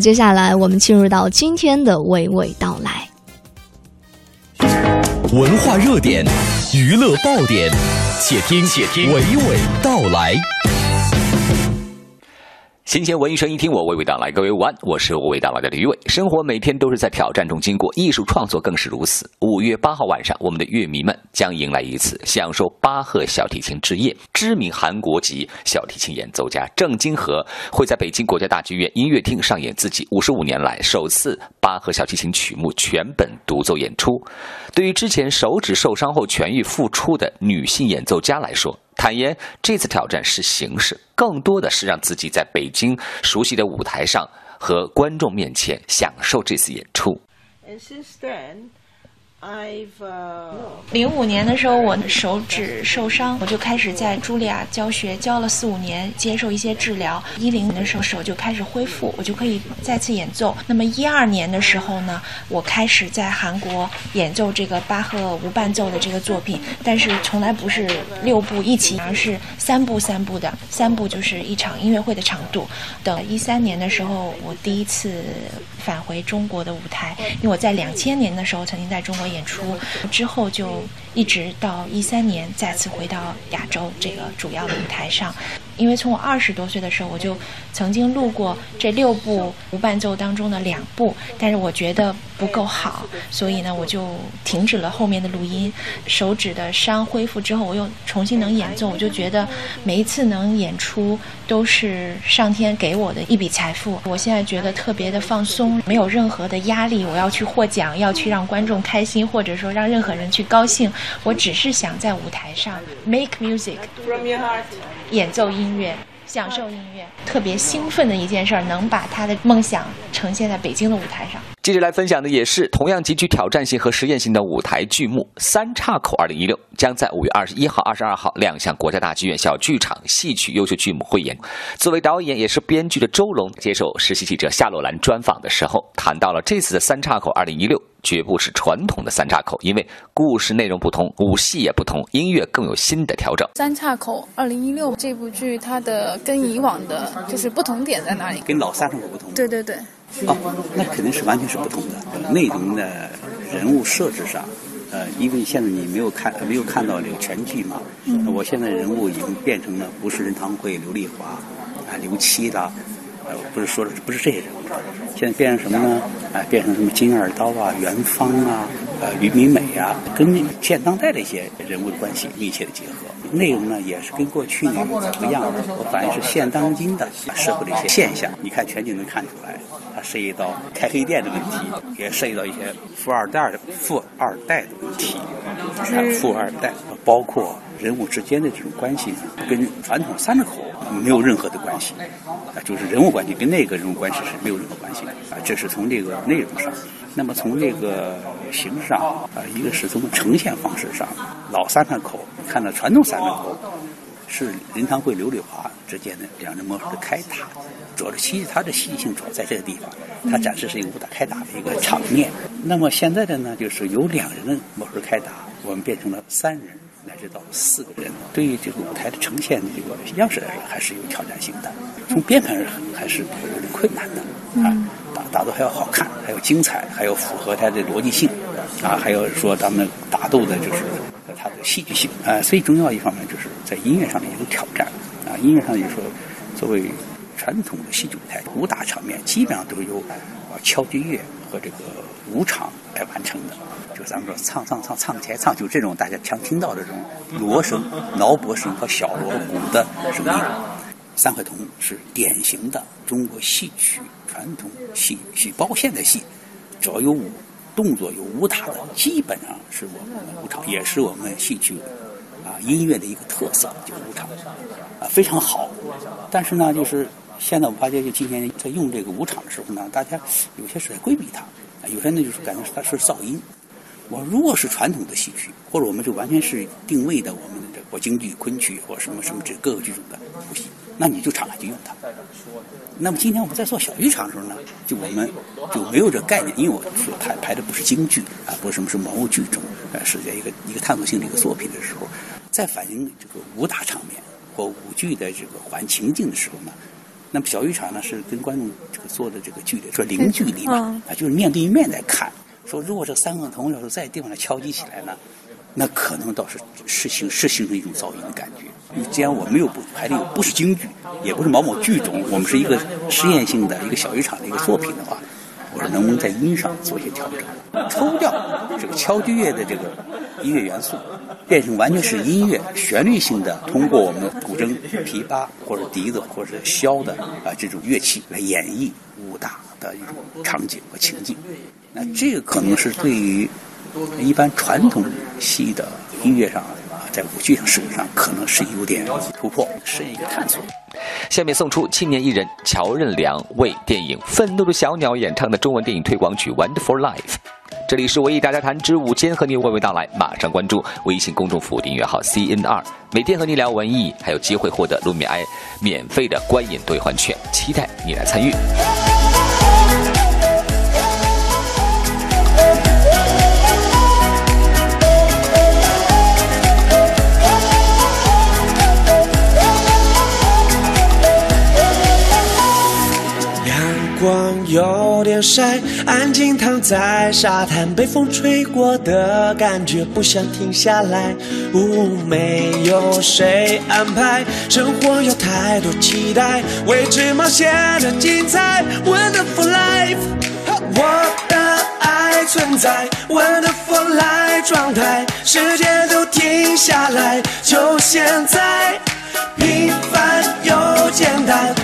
接下来我们进入到今天的娓娓道来，文化热点，娱乐爆点，且听且听娓娓道来。新鲜文艺声音，听我娓娓道来。各位午安，我是娓娓道来的吕伟。生活每天都是在挑战中经过，艺术创作更是如此。五月八号晚上，我们的乐迷们将迎来一次享受巴赫小提琴之夜。知名韩国籍小提琴演奏家郑金和会在北京国家大剧院音乐厅上演自己五十五年来首次巴赫小提琴曲目全本独奏演出。对于之前手指受伤后痊愈复出的女性演奏家来说，坦言，这次挑战是形式，更多的是让自己在北京熟悉的舞台上和观众面前享受这次演出。零五年的时候，我手指受伤，我就开始在茱莉亚教学，教了四五年，接受一些治疗。一零年的时候，手就开始恢复，我就可以再次演奏。那么一二年的时候呢，我开始在韩国演奏这个巴赫无伴奏的这个作品，但是从来不是六部一起，而是三部三部的，三部就是一场音乐会的长度。等一三年的时候，我第一次返回中国的舞台，因为我在两千年的时候曾经在中国。演出之后，就一直到一三年再次回到亚洲这个主要的舞台上。因为从我二十多岁的时候，我就曾经录过这六部无伴奏当中的两部，但是我觉得不够好，所以呢，我就停止了后面的录音。手指的伤恢复之后，我又重新能演奏，我就觉得每一次能演出都是上天给我的一笔财富。我现在觉得特别的放松，没有任何的压力，我要去获奖，要去让观众开心，或者说让任何人去高兴。我只是想在舞台上 make music from your heart，演奏音。音乐，享受音乐，特别兴奋的一件事儿，能把他的梦想呈现在北京的舞台上。接着来分享的也是同样极具挑战性和实验性的舞台剧目《三岔口二零一六》，将在五月二十一号、二十二号亮相国家大剧院小剧场戏曲优秀剧目汇演。作为导演也是编剧的周龙接受实习记者夏洛兰专访的时候，谈到了这次的《三岔口二零一六》。绝不是传统的三岔口，因为故事内容不同，舞戏也不同，音乐更有新的调整。三岔口二零一六这部剧，它的跟以往的就是不同点在哪里？跟老三岔口不同。对对对。哦，那肯定是完全是不同的。内容的人物设置上，呃，因为现在你没有看没有看到这个全剧嘛。嗯。我现在人物已经变成了不是任堂会、刘丽华啊、刘七的。呃，不是说的不是这些人物，现在变成什么呢？哎，变成什么金二刀啊、元芳啊、呃吕明美啊，跟现当代的一些人物的关系密切的结合。内容呢，也是跟过去那个不一样的，我反映是现当今的社会的一些现象。你看全景能看出来，它涉及到开黑店的问题，也涉及到一些富二代的富二代的问题，富二代，包括人物之间的这种关系，跟传统三岔口没有任何的关系啊。就是人物关系跟那个人物关系是没有任何关系的啊，这是从这个内容上。那么从这个形式上啊，一个是从呈现方式上，老三岔口看到传统三岔口是林堂会、刘丽华之间的两人魔术的开打，主要是其实它的戏剧性主要在这个地方，它展示是一个武打开打的一个场面。那么现在的呢，就是有两人的魔术开打，我们变成了三人。乃至到四个人，对于这个舞台的呈现这个样式来说，还是有挑战性的。从编排上还是有点困难的啊，打打斗还要好看，还要精彩，还要符合它的逻辑性啊，还要说咱们打斗的就是它的戏剧性啊。最重要一方面就是在音乐上面有挑战啊。音乐上就说，作为传统的戏剧舞台，武打场面基本上都是由啊敲击乐和这个舞场来完成的。就咱们说唱唱唱唱起来唱，就这种大家常听到的这种锣声、挠钹声和小锣鼓的声音。三块铜是典型的中国戏曲传统戏戏，包括现代戏，只要有武动作、有武打的，基本上是我们的武场，也是我们戏曲啊音乐的一个特色，就武场啊非常好。但是呢，就是现在我们发觉，就今天在用这个武场的时候呢，大家有些是在规避它，有些呢就是感觉它是噪音。我如果是传统的戏曲，或者我们就完全是定位的我们的这或京剧、昆曲或什么什么这各个剧种的谱戏，那你就敞开就用它。那么今天我们在做小剧场的时候呢，就我们就没有这概念，因为我说排排的不是京剧啊，不是什么什么毛剧种，呃，是在一个一个探索性的一个作品的时候，在反映这个武打场面或舞剧的这个环情境的时候呢，那么小剧场呢是跟观众这个做的这个距离，说零距离嘛，啊，就是面对面在看。说如果这三个铜要是在地方上敲击起来呢，那可能倒是是形是形成一种噪音的感觉。既然我没有不排练不是京剧，也不是某某剧种，我们是一个实验性的一个小剧场的一个作品的话，我说能不能在音上做一些调整，抽掉这个敲击乐的这个音乐元素，变成完全是音乐旋律性的，通过我们古筝、琵琶或者笛子或者箫的啊这种乐器来演绎武打的一种场景和情境。那这个可能是对于一般传统戏的音乐上啊，在舞剧上使用上，可能是有点突破，是一个探索。下面送出青年艺人乔任梁为电影《愤怒的小鸟》演唱的中文电影推广曲《Wonderful Life》。这里是文艺大家谈之午间，和你娓娓道来。马上关注微信公众服务订阅号 CNR，每天和你聊文艺，还有机会获得卢米埃免费的观影兑换券，期待你来参与。阳光有点晒，安静躺在沙滩，被风吹过的感觉不想停下来。呜，没有谁安排，生活有太多期待，未知冒险的精彩。Wonderful life，我的爱存在。Wonderful life 状态，时间都停下来，就现在，平凡又简单。